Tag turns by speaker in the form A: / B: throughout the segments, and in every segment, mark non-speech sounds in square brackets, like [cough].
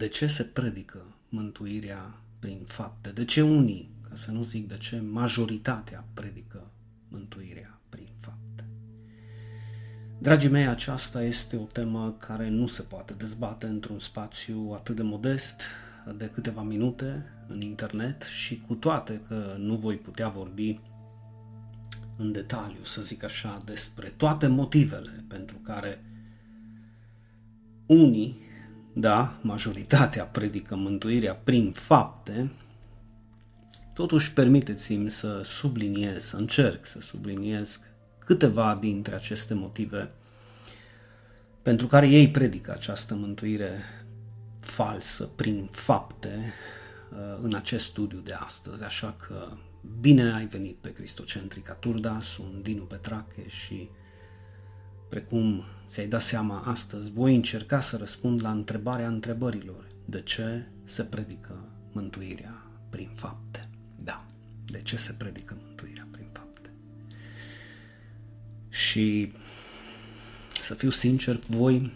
A: de ce se predică mântuirea prin fapte? De ce unii, ca să nu zic de ce, majoritatea predică mântuirea prin fapte? Dragii mei, aceasta este o temă care nu se poate dezbate într-un spațiu atât de modest, de câteva minute în internet și cu toate că nu voi putea vorbi în detaliu, să zic așa, despre toate motivele pentru care unii, da, majoritatea predică mântuirea prin fapte, totuși permiteți-mi să subliniez, să încerc să subliniez câteva dintre aceste motive pentru care ei predică această mântuire falsă prin fapte uh, în acest studiu de astăzi. Așa că bine ai venit pe Cristocentrica Turda, sunt Dinu Petrache și precum ți-ai dat seama astăzi, voi încerca să răspund la întrebarea întrebărilor. De ce se predică mântuirea prin fapte? Da, de ce se predică mântuirea prin fapte? Și să fiu sincer cu voi,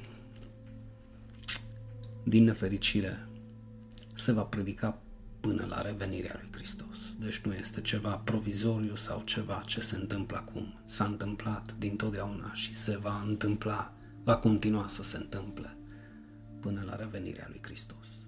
A: din nefericire, se va predica până la revenirea lui Hristos. Deci nu este ceva provizoriu sau ceva ce se întâmplă acum. S-a întâmplat dintotdeauna și se va întâmpla, va continua să se întâmple până la revenirea lui Hristos.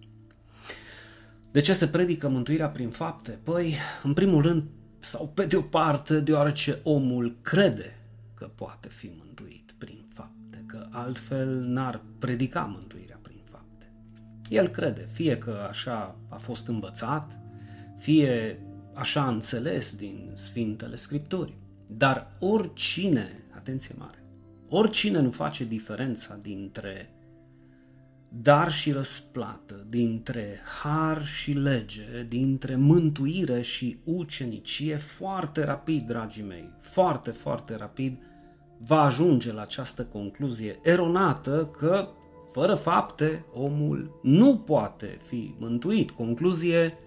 A: De ce se predică mântuirea prin fapte? Păi, în primul rând, sau pe de o parte, deoarece omul crede că poate fi mântuit prin fapte, că altfel n-ar predica mântuirea el crede, fie că așa a fost învățat, fie așa a înțeles din Sfintele Scripturi. Dar oricine, atenție mare, oricine nu face diferența dintre dar și răsplată, dintre har și lege, dintre mântuire și ucenicie, foarte rapid, dragii mei, foarte, foarte rapid, va ajunge la această concluzie eronată că fără fapte, omul nu poate fi mântuit. Concluzie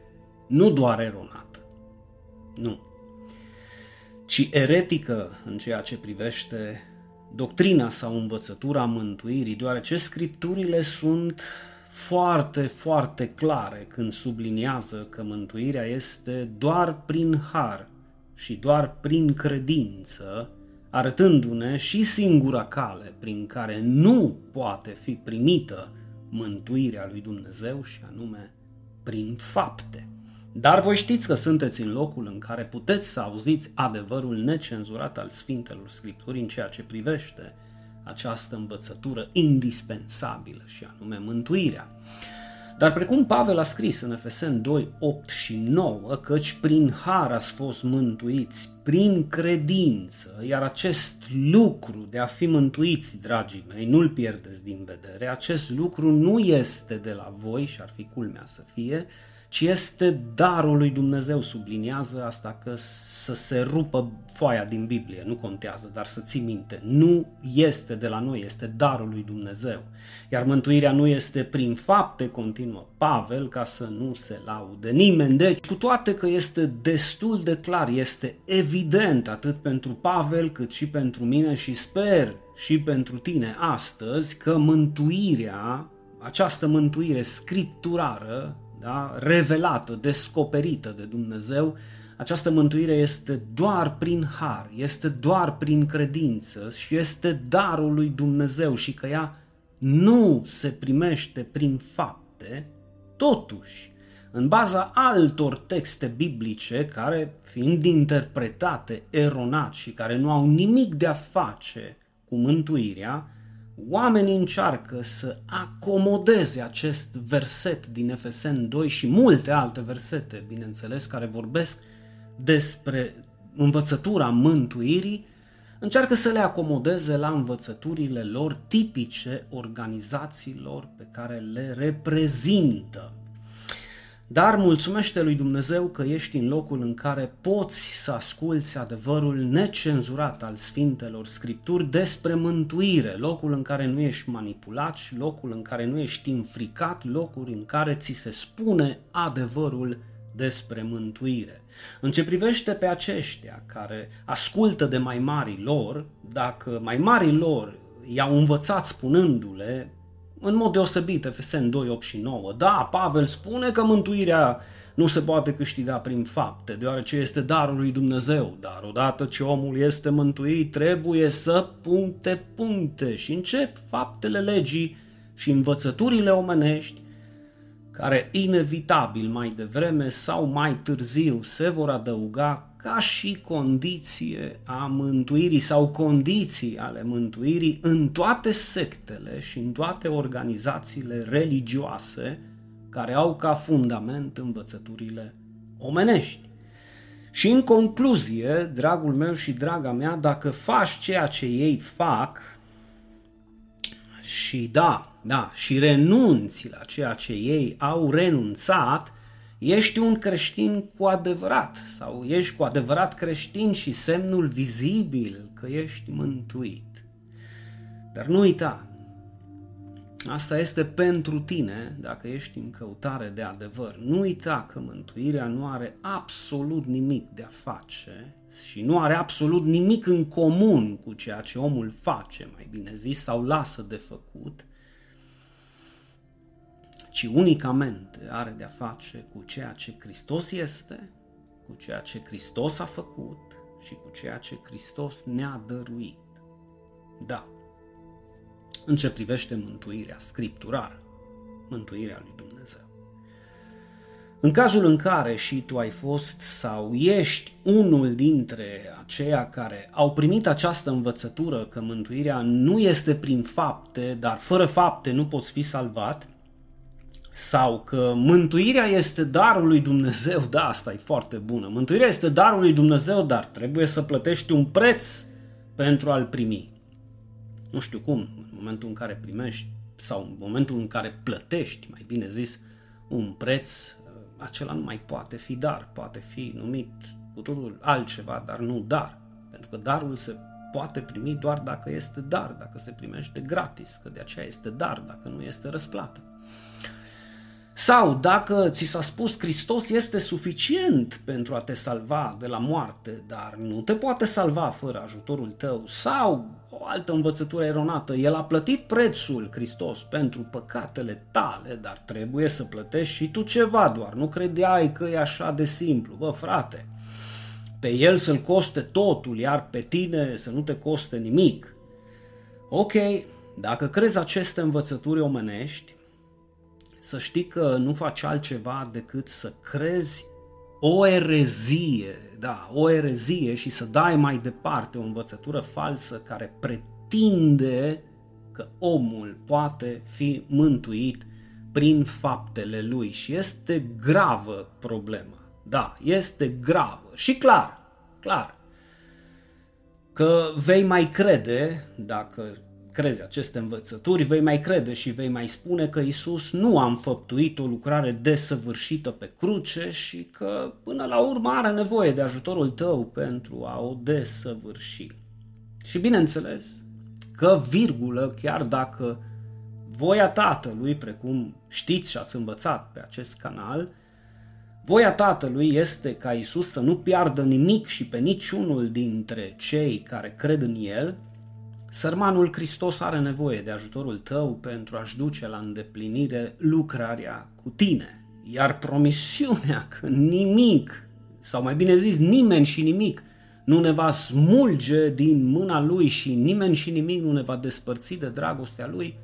A: nu doar eronată. Nu. Ci eretică în ceea ce privește doctrina sau învățătura mântuirii, deoarece scripturile sunt foarte, foarte clare când subliniază că mântuirea este doar prin har și doar prin credință arătându-ne și singura cale prin care nu poate fi primită mântuirea lui Dumnezeu și anume prin fapte. Dar voi știți că sunteți în locul în care puteți să auziți adevărul necenzurat al Sfintelor Scripturii în ceea ce privește această învățătură indispensabilă și anume mântuirea. Dar precum Pavel a scris în Efesen 2, 8 și 9, căci prin har ați fost mântuiți, prin credință, iar acest lucru de a fi mântuiți, dragii mei, nu-l pierdeți din vedere, acest lucru nu este de la voi și ar fi culmea să fie, ci este darul lui Dumnezeu, subliniază asta că să se rupă foaia din Biblie, nu contează, dar să ții minte, nu este de la noi, este darul lui Dumnezeu. Iar mântuirea nu este prin fapte, continuă Pavel, ca să nu se laude nimeni. Deci, cu toate că este destul de clar, este evident atât pentru Pavel cât și pentru mine și sper și pentru tine astăzi că mântuirea, această mântuire scripturară, da, revelată, descoperită de Dumnezeu, această mântuire este doar prin har, este doar prin credință și este darul lui Dumnezeu și că ea nu se primește prin fapte, totuși, în baza altor texte biblice care, fiind interpretate eronat și care nu au nimic de a face cu mântuirea, oamenii încearcă să acomodeze acest verset din Efesen 2 și multe alte versete, bineînțeles, care vorbesc despre învățătura mântuirii, încearcă să le acomodeze la învățăturile lor tipice organizațiilor pe care le reprezintă. Dar mulțumește lui Dumnezeu că ești în locul în care poți să asculți adevărul necenzurat al Sfintelor Scripturi despre mântuire, locul în care nu ești manipulat și locul în care nu ești înfricat, locul în care ți se spune adevărul despre mântuire. În ce privește pe aceștia care ascultă de mai mari lor, dacă mai mari lor i-au învățat spunându-le în mod deosebit, Efeseni 2, 8 și 9. Da, Pavel spune că mântuirea nu se poate câștiga prin fapte, deoarece este darul lui Dumnezeu, dar odată ce omul este mântuit, trebuie să puncte puncte și încep faptele legii și învățăturile omenești, care inevitabil mai devreme sau mai târziu se vor adăuga ca și condiție a mântuirii sau condiții ale mântuirii în toate sectele și în toate organizațiile religioase care au ca fundament învățăturile omenești. Și în concluzie, dragul meu și draga mea, dacă faci ceea ce ei fac și da, da, și renunți la ceea ce ei au renunțat, ești un creștin cu adevărat sau ești cu adevărat creștin și semnul vizibil că ești mântuit. Dar nu uita, asta este pentru tine dacă ești în căutare de adevăr. Nu uita că mântuirea nu are absolut nimic de a face și nu are absolut nimic în comun cu ceea ce omul face, mai bine zis, sau lasă de făcut, ci unicamente are de-a face cu ceea ce Hristos este, cu ceea ce Hristos a făcut și cu ceea ce Hristos ne-a dăruit. Da, în ce privește mântuirea scripturară, mântuirea lui Dumnezeu. În cazul în care și tu ai fost sau ești unul dintre aceia care au primit această învățătură că mântuirea nu este prin fapte, dar fără fapte nu poți fi salvat, sau că mântuirea este darul lui Dumnezeu, da, asta e foarte bună. Mântuirea este darul lui Dumnezeu, dar trebuie să plătești un preț pentru a-l primi. Nu știu cum, în momentul în care primești sau în momentul în care plătești, mai bine zis, un preț, acela nu mai poate fi dar, poate fi numit cu totul altceva, dar nu dar. Pentru că darul se poate primi doar dacă este dar, dacă se primește gratis, că de aceea este dar, dacă nu este răsplată. Sau dacă ți s-a spus Hristos este suficient pentru a te salva de la moarte, dar nu te poate salva fără ajutorul tău, sau o altă învățătură eronată, El a plătit prețul Hristos pentru păcatele tale, dar trebuie să plătești și tu ceva doar, nu credeai că e așa de simplu, bă frate, pe El să-l coste totul, iar pe tine să nu te coste nimic. Ok, dacă crezi aceste învățături omenești, să știi că nu faci altceva decât să crezi o erezie, da, o erezie și să dai mai departe o învățătură falsă care pretinde că omul poate fi mântuit prin faptele lui și este gravă problema. Da, este gravă și clar, clar că vei mai crede dacă crezi aceste învățături, vei mai crede și vei mai spune că Isus nu a înfăptuit o lucrare desăvârșită pe cruce și că până la urmă are nevoie de ajutorul tău pentru a o desăvârși. Și bineînțeles că virgulă, chiar dacă voia Tatălui, precum știți și ați învățat pe acest canal, voia Tatălui este ca Isus să nu piardă nimic și pe niciunul dintre cei care cred în El, Sărmanul Hristos are nevoie de ajutorul tău pentru a-și duce la îndeplinire lucrarea cu tine. Iar promisiunea că nimic, sau mai bine zis nimeni și nimic, nu ne va smulge din mâna Lui și nimeni și nimic nu ne va despărți de dragostea Lui,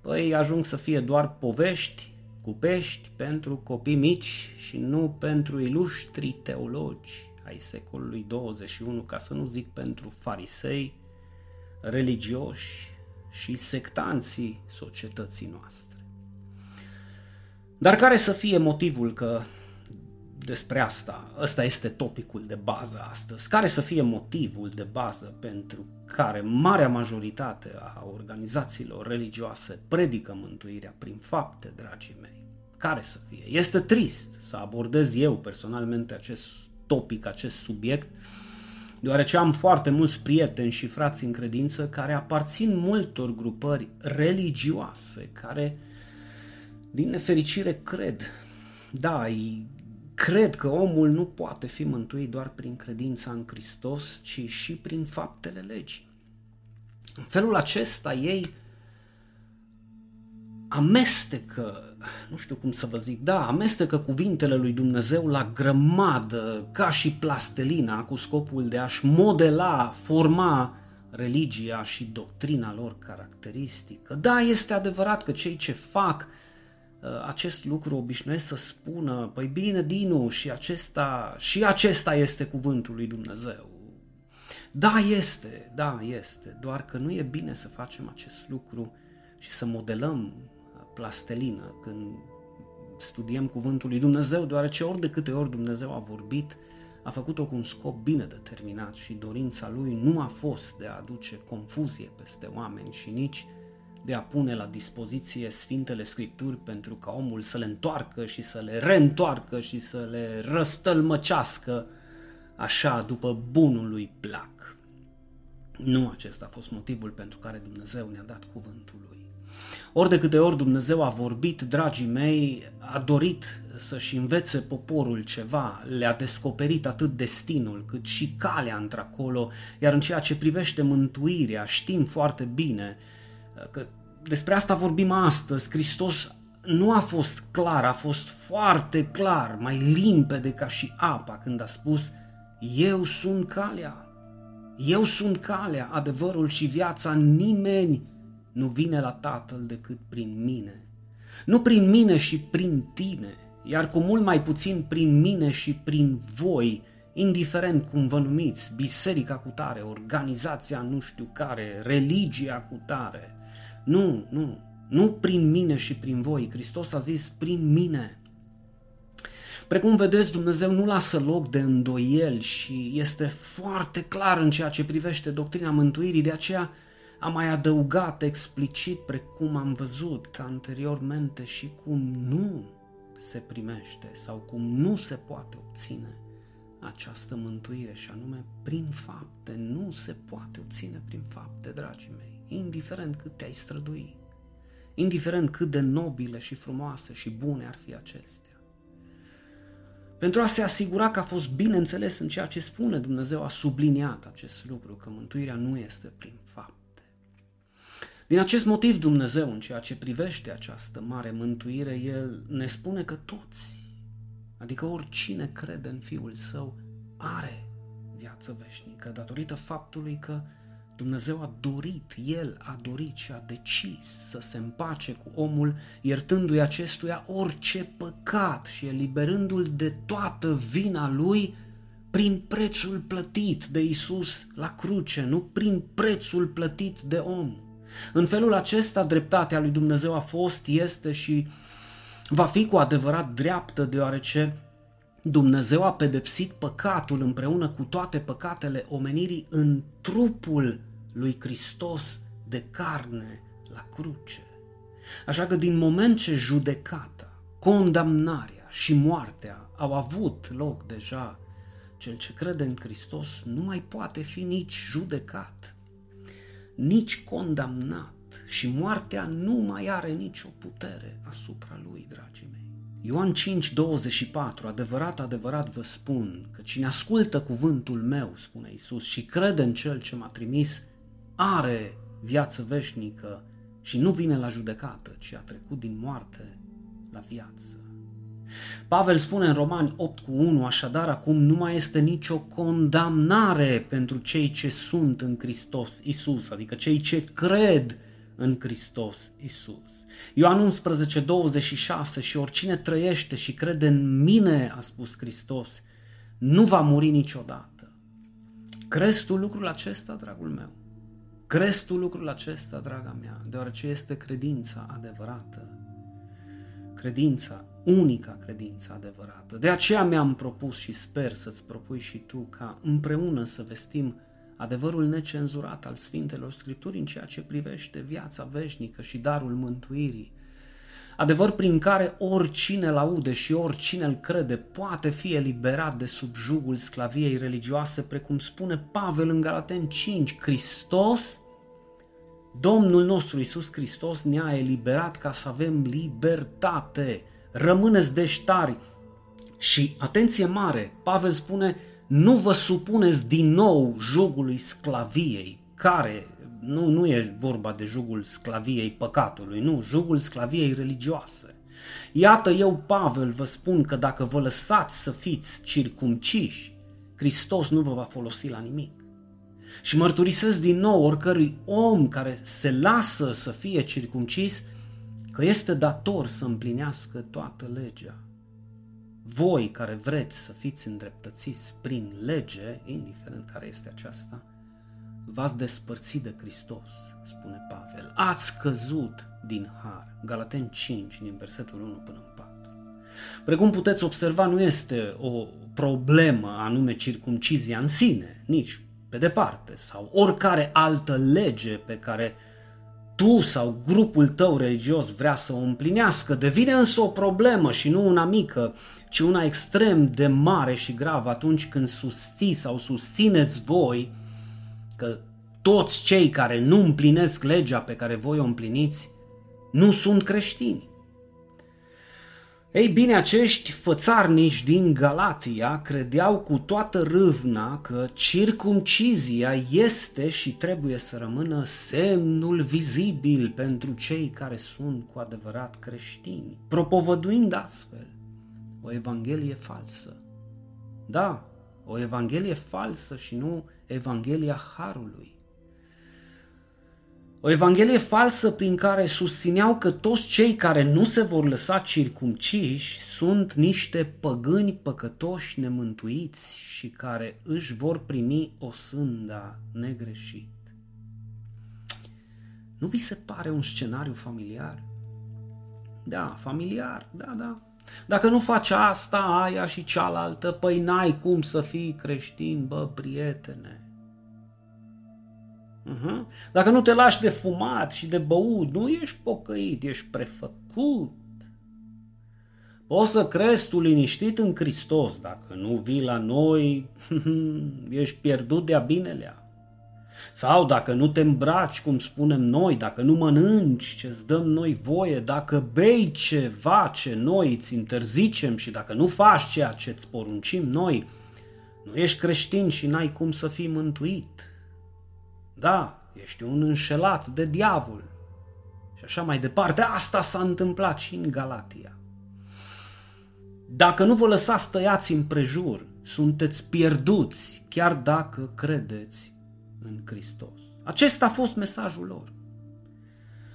A: păi ajung să fie doar povești cu pești pentru copii mici și nu pentru ilustri teologi ai secolului 21, ca să nu zic pentru farisei, religioși și sectanții societății noastre. Dar care să fie motivul că despre asta, ăsta este topicul de bază astăzi, care să fie motivul de bază pentru care marea majoritate a organizațiilor religioase predică mântuirea prin fapte, dragii mei? Care să fie? Este trist să abordez eu personalmente acest topic, acest subiect, deoarece am foarte mulți prieteni și frați în credință care aparțin multor grupări religioase, care din nefericire cred, da, cred că omul nu poate fi mântuit doar prin credința în Hristos, ci și prin faptele legii. În felul acesta ei amestecă, nu știu cum să vă zic, da, amestecă cuvintele lui Dumnezeu la grămadă, ca și plastelina, cu scopul de a-și modela, forma religia și doctrina lor caracteristică. Da, este adevărat că cei ce fac uh, acest lucru obișnuiesc să spună, păi bine, Dinu, și acesta, și acesta este cuvântul lui Dumnezeu. Da, este, da, este, doar că nu e bine să facem acest lucru și să modelăm plastelină când studiem cuvântul lui Dumnezeu, deoarece ori de câte ori Dumnezeu a vorbit, a făcut-o cu un scop bine determinat și dorința lui nu a fost de a aduce confuzie peste oameni și nici de a pune la dispoziție Sfintele Scripturi pentru ca omul să le întoarcă și să le reîntoarcă și să le răstălmăcească așa după bunul lui plac. Nu acesta a fost motivul pentru care Dumnezeu ne-a dat cuvântul lui. Ori de câte ori Dumnezeu a vorbit, dragii mei, a dorit să-și învețe poporul ceva, le-a descoperit atât destinul cât și calea într-acolo, iar în ceea ce privește mântuirea știm foarte bine că despre asta vorbim astăzi. Hristos nu a fost clar, a fost foarte clar, mai limpede ca și apa când a spus Eu sunt calea, eu sunt calea, adevărul și viața, nimeni nu vine la Tatăl decât prin mine. Nu prin mine și prin tine, iar cu mult mai puțin prin mine și prin voi, indiferent cum vă numiți, biserica cu tare, organizația nu știu care, religia cu tare. Nu, nu, nu prin mine și prin voi. Hristos a zis prin mine. Precum vedeți, Dumnezeu nu lasă loc de îndoiel și este foarte clar în ceea ce privește doctrina mântuirii, de aceea am mai adăugat explicit, precum am văzut anteriormente, și cum nu se primește sau cum nu se poate obține această mântuire, și anume prin fapte. Nu se poate obține prin fapte, dragii mei, indiferent cât te-ai strădui, indiferent cât de nobile și frumoase și bune ar fi acestea. Pentru a se asigura că a fost bine înțeles în ceea ce spune Dumnezeu, a subliniat acest lucru, că mântuirea nu este prin fapt din acest motiv Dumnezeu, în ceea ce privește această mare mântuire, El ne spune că toți, adică oricine crede în Fiul Său, are viață veșnică, datorită faptului că Dumnezeu a dorit, El a dorit și a decis să se împace cu omul, iertându-i acestuia orice păcat și eliberându-l de toată vina lui prin prețul plătit de Isus la cruce, nu prin prețul plătit de om. În felul acesta, dreptatea lui Dumnezeu a fost, este și va fi cu adevărat dreaptă, deoarece Dumnezeu a pedepsit păcatul împreună cu toate păcatele omenirii în trupul lui Hristos de carne la cruce. Așa că din moment ce judecata, condamnarea și moartea au avut loc deja, cel ce crede în Hristos nu mai poate fi nici judecat, nici condamnat și moartea nu mai are nicio putere asupra lui, dragii mei. Ioan 5, 24, adevărat, adevărat vă spun că cine ascultă cuvântul meu, spune Isus, și crede în Cel ce m-a trimis, are viață veșnică și nu vine la judecată, ci a trecut din moarte la viață. Pavel spune în Romani 8 cu 1, așadar acum nu mai este nicio condamnare pentru cei ce sunt în Hristos Isus, adică cei ce cred în Hristos Isus. Ioan 11, 26 și oricine trăiește și crede în mine, a spus Hristos, nu va muri niciodată. Crezi tu lucrul acesta, dragul meu? Crezi tu lucrul acesta, draga mea, deoarece este credința adevărată. Credința unica credință adevărată. De aceea mi-am propus și sper să-ți propui și tu ca împreună să vestim adevărul necenzurat al Sfintelor Scripturi în ceea ce privește viața veșnică și darul mântuirii. Adevăr prin care oricine laude și oricine îl crede poate fi eliberat de sub jugul sclaviei religioase, precum spune Pavel în Galaten 5, Hristos Domnul nostru Isus Hristos ne-a eliberat ca să avem libertate rămâneți deștari și, atenție mare, Pavel spune, nu vă supuneți din nou jugului sclaviei, care nu, nu e vorba de jugul sclaviei păcatului, nu, jugul sclaviei religioase. Iată eu, Pavel, vă spun că dacă vă lăsați să fiți circumciși, Hristos nu vă va folosi la nimic. Și mărturisesc din nou oricărui om care se lasă să fie circumcis că este dator să împlinească toată legea. Voi care vreți să fiți îndreptățiți prin lege, indiferent care este aceasta, v-ați despărțit de Hristos, spune Pavel. Ați căzut din har. Galaten 5, din versetul 1 până în 4. Precum puteți observa, nu este o problemă anume circumcizia în sine, nici pe departe, sau oricare altă lege pe care tu sau grupul tău religios vrea să o împlinească, devine însă o problemă și nu una mică, ci una extrem de mare și gravă atunci când susții sau susțineți voi că toți cei care nu împlinesc legea pe care voi o împliniți nu sunt creștini. Ei bine, acești fățarnici din Galatia credeau cu toată râvna că circumcizia este și trebuie să rămână semnul vizibil pentru cei care sunt cu adevărat creștini, propovăduind astfel o evanghelie falsă. Da, o evanghelie falsă și nu evanghelia Harului. O evanghelie falsă prin care susțineau că toți cei care nu se vor lăsa circumciși sunt niște păgâni păcătoși nemântuiți și care își vor primi o sânda negreșit. Nu vi se pare un scenariu familiar? Da, familiar, da, da. Dacă nu faci asta, aia și cealaltă, păi n-ai cum să fii creștin, bă, prietene. Uh-huh. Dacă nu te lași de fumat și de băut, nu ești pocăit, ești prefăcut. Poți să crezi tu liniștit în Hristos, dacă nu vii la noi, [laughs] ești pierdut de-a binelea. Sau dacă nu te îmbraci, cum spunem noi, dacă nu mănânci ce-ți dăm noi voie, dacă bei ceva ce noi îți interzicem și dacă nu faci ceea ce îți poruncim noi, nu ești creștin și n-ai cum să fii mântuit. Da, ești un înșelat de diavol. Și așa mai departe. Asta s-a întâmplat și în Galatia. Dacă nu vă lăsați tăiați în prejur, sunteți pierduți, chiar dacă credeți în Hristos. Acesta a fost mesajul lor.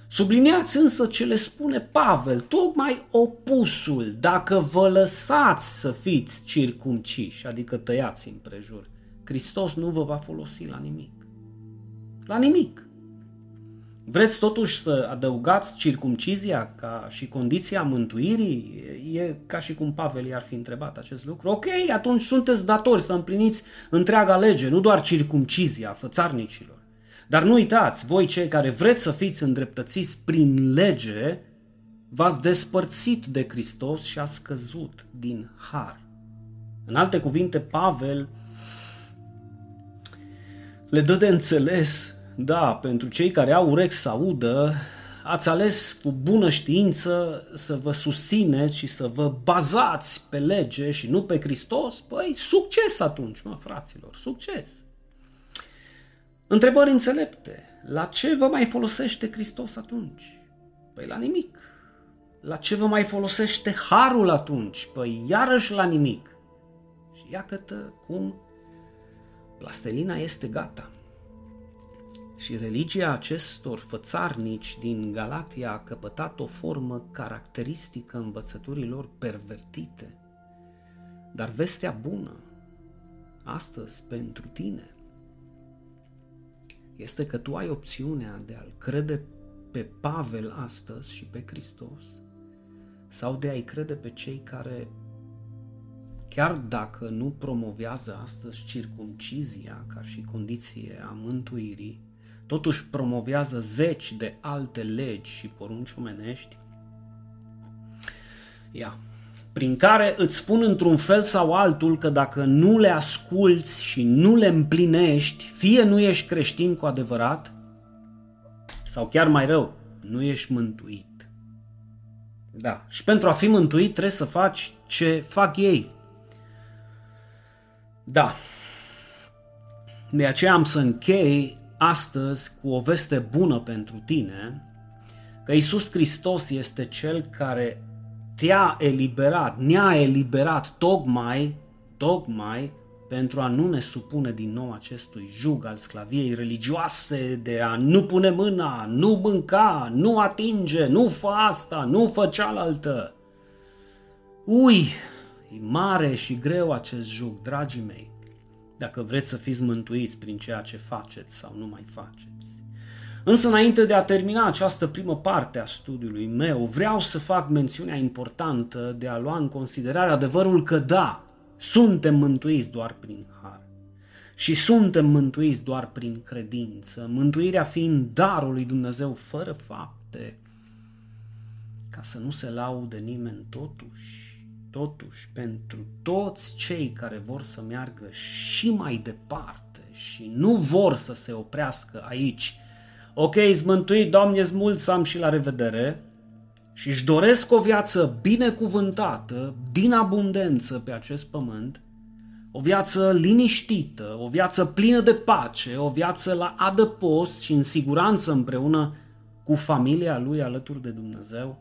A: Subliniați însă ce le spune Pavel, tocmai opusul, dacă vă lăsați să fiți circumciși, adică tăiați în prejur, Hristos nu vă va folosi la nimic. La nimic. Vreți totuși să adăugați circumcizia ca și condiția mântuirii? E ca și cum Pavel i-ar fi întrebat acest lucru. Ok, atunci sunteți datori să împliniți întreaga lege, nu doar circumcizia fățarnicilor. Dar nu uitați, voi cei care vreți să fiți îndreptățiți prin lege, v-ați despărțit de Hristos și ați scăzut din har. În alte cuvinte, Pavel le dă de înțeles, da, pentru cei care au urechi să audă, ați ales cu bună știință să vă susțineți și să vă bazați pe lege și nu pe Hristos, păi succes atunci, mă, fraților, succes. Întrebări înțelepte. La ce vă mai folosește Hristos atunci? Păi la nimic. La ce vă mai folosește harul atunci? Păi iarăși la nimic. Și iată cum Plastelina este gata. Și religia acestor fățarnici din Galatia a căpătat o formă caracteristică învățăturilor pervertite. Dar vestea bună, astăzi, pentru tine, este că tu ai opțiunea de a-L crede pe Pavel astăzi și pe Hristos sau de a-i crede pe cei care chiar dacă nu promovează astăzi circumcizia ca și condiție a mântuirii, totuși promovează zeci de alte legi și porunci omenești, ia, prin care îți spun într-un fel sau altul că dacă nu le asculți și nu le împlinești, fie nu ești creștin cu adevărat, sau chiar mai rău, nu ești mântuit. Da, și pentru a fi mântuit trebuie să faci ce fac ei, da. De aceea am să închei astăzi cu o veste bună pentru tine, că Isus Hristos este Cel care te-a eliberat, ne-a eliberat tocmai, tocmai pentru a nu ne supune din nou acestui jug al sclaviei religioase de a nu pune mâna, nu mânca, nu atinge, nu fă asta, nu fă cealaltă. Ui, e mare și greu acest jug, dragii mei, dacă vreți să fiți mântuiți prin ceea ce faceți sau nu mai faceți. Însă înainte de a termina această primă parte a studiului meu, vreau să fac mențiunea importantă de a lua în considerare adevărul că da, suntem mântuiți doar prin har. Și suntem mântuiți doar prin credință, mântuirea fiind darul lui Dumnezeu fără fapte, ca să nu se laude nimeni totuși, totuși pentru toți cei care vor să meargă și mai departe și nu vor să se oprească aici, ok, îți mântuit, Doamne, îți mulțam și la revedere și își doresc o viață binecuvântată, din abundență pe acest pământ, o viață liniștită, o viață plină de pace, o viață la adăpost și în siguranță împreună cu familia lui alături de Dumnezeu,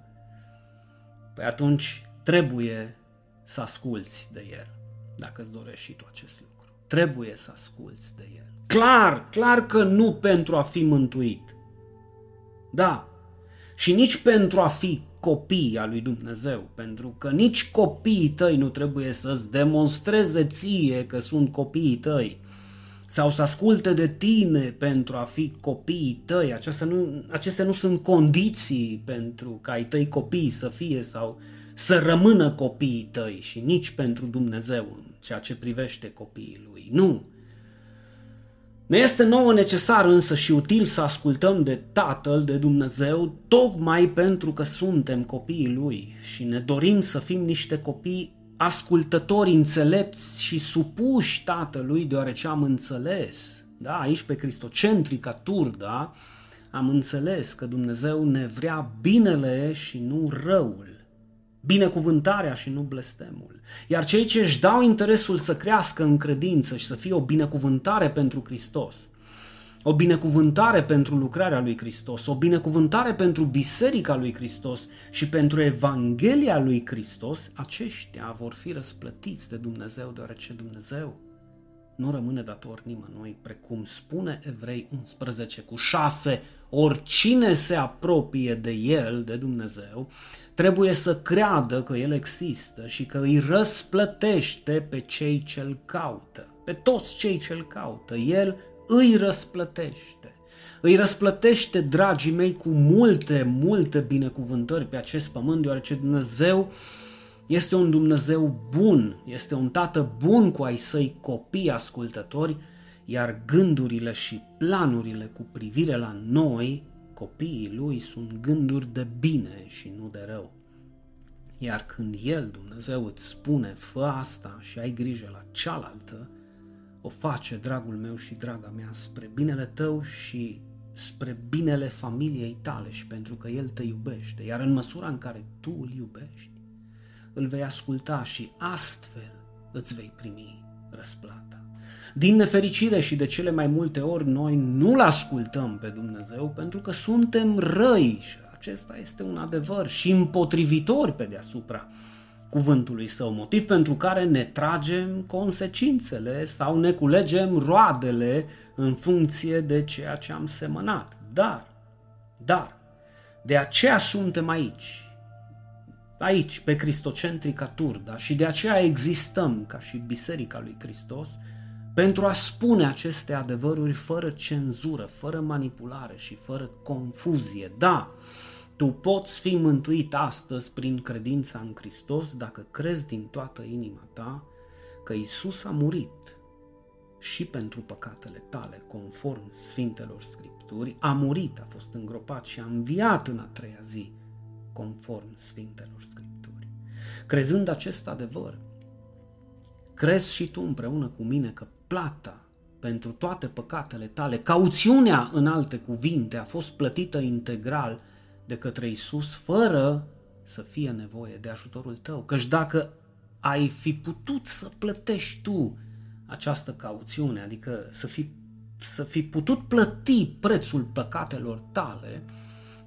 A: păi atunci trebuie să asculți de el, dacă îți dorești și tu acest lucru. Trebuie să asculți de el. Clar, clar că nu pentru a fi mântuit. Da. Și nici pentru a fi copii al lui Dumnezeu, pentru că nici copiii tăi nu trebuie să-ți demonstreze ție că sunt copiii tăi sau să asculte de tine pentru a fi copiii tăi. Acestea nu, acestea nu sunt condiții pentru ca ai tăi copii să fie sau să rămână copiii tăi și nici pentru Dumnezeu în ceea ce privește copiii lui. Nu. Ne este nouă necesar însă și util să ascultăm de Tatăl, de Dumnezeu, tocmai pentru că suntem copiii Lui și ne dorim să fim niște copii ascultători, înțelepți și supuși Tatălui, deoarece am înțeles, da, aici pe Cristocentrica Turda, am înțeles că Dumnezeu ne vrea binele și nu răul binecuvântarea și nu blestemul. Iar cei ce își dau interesul să crească în credință și să fie o binecuvântare pentru Hristos, o binecuvântare pentru lucrarea lui Hristos, o binecuvântare pentru biserica lui Hristos și pentru Evanghelia lui Hristos, aceștia vor fi răsplătiți de Dumnezeu, deoarece Dumnezeu nu rămâne dator nimănui, precum spune Evrei 11 cu 6, oricine se apropie de El, de Dumnezeu, trebuie să creadă că El există și că îi răsplătește pe cei ce îl caută, pe toți cei ce îl caută. El îi răsplătește. Îi răsplătește, dragii mei, cu multe, multe binecuvântări pe acest pământ, deoarece Dumnezeu este un Dumnezeu bun, este un tată bun cu ai săi copii ascultători, iar gândurile și planurile cu privire la noi copiii lui sunt gânduri de bine și nu de rău. Iar când El, Dumnezeu, îți spune, fă asta și ai grijă la cealaltă, o face, dragul meu și draga mea, spre binele tău și spre binele familiei tale și pentru că El te iubește. Iar în măsura în care tu îl iubești, îl vei asculta și astfel îți vei primi răsplata. Din nefericire și de cele mai multe ori noi nu-L ascultăm pe Dumnezeu pentru că suntem răi și acesta este un adevăr și împotrivitori pe deasupra cuvântului său, motiv pentru care ne tragem consecințele sau ne culegem roadele în funcție de ceea ce am semănat. Dar, dar, de aceea suntem aici, aici, pe Cristocentrica Turda și de aceea existăm ca și Biserica lui Hristos, pentru a spune aceste adevăruri fără cenzură, fără manipulare și fără confuzie. Da, tu poți fi mântuit astăzi prin credința în Hristos dacă crezi din toată inima ta că Isus a murit și pentru păcatele tale, conform Sfintelor Scripturi, a murit, a fost îngropat și a înviat în a treia zi, conform Sfintelor Scripturi. Crezând acest adevăr, crezi și tu împreună cu mine că plata pentru toate păcatele tale, cauțiunea în alte cuvinte a fost plătită integral de către Isus fără să fie nevoie de ajutorul tău. Căci dacă ai fi putut să plătești tu această cauțiune, adică să fi să fi putut plăti prețul păcatelor tale,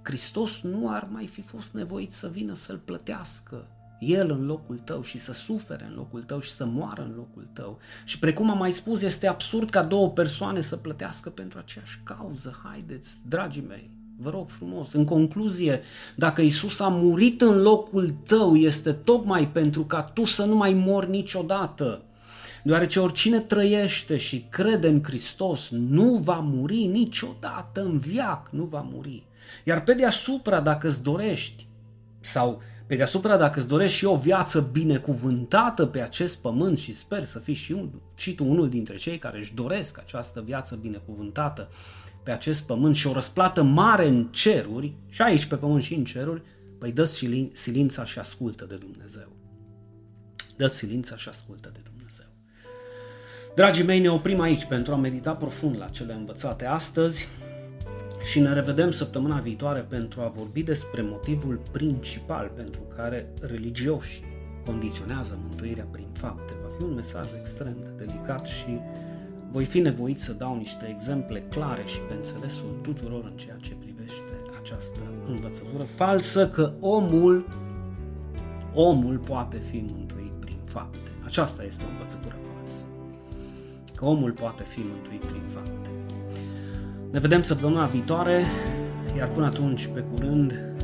A: Hristos nu ar mai fi fost nevoit să vină să-l plătească el în locul tău și să sufere în locul tău și să moară în locul tău. Și precum am mai spus, este absurd ca două persoane să plătească pentru aceeași cauză. Haideți, dragii mei, vă rog frumos, în concluzie, dacă Isus a murit în locul tău, este tocmai pentru ca tu să nu mai mori niciodată. Deoarece oricine trăiește și crede în Hristos nu va muri niciodată în viac, nu va muri. Iar pe deasupra, dacă îți dorești sau pe deasupra, dacă îți dorești și o viață binecuvântată pe acest pământ și sper să fii și, un, și tu unul dintre cei care își doresc această viață binecuvântată pe acest pământ și o răsplată mare în ceruri, și aici pe pământ și în ceruri, păi dă silința și ascultă de Dumnezeu. Dă silința și ascultă de Dumnezeu. Dragii mei, ne oprim aici pentru a medita profund la cele învățate astăzi și ne revedem săptămâna viitoare pentru a vorbi despre motivul principal pentru care religioșii condiționează mântuirea prin fapte. Va fi un mesaj extrem de delicat și voi fi nevoit să dau niște exemple clare și pe înțelesul tuturor în ceea ce privește această învățătură falsă că omul omul poate fi mântuit prin fapte. Aceasta este o învățătură falsă. Că omul poate fi mântuit prin fapte. Ne vedem săptămâna viitoare, iar până atunci, pe curând,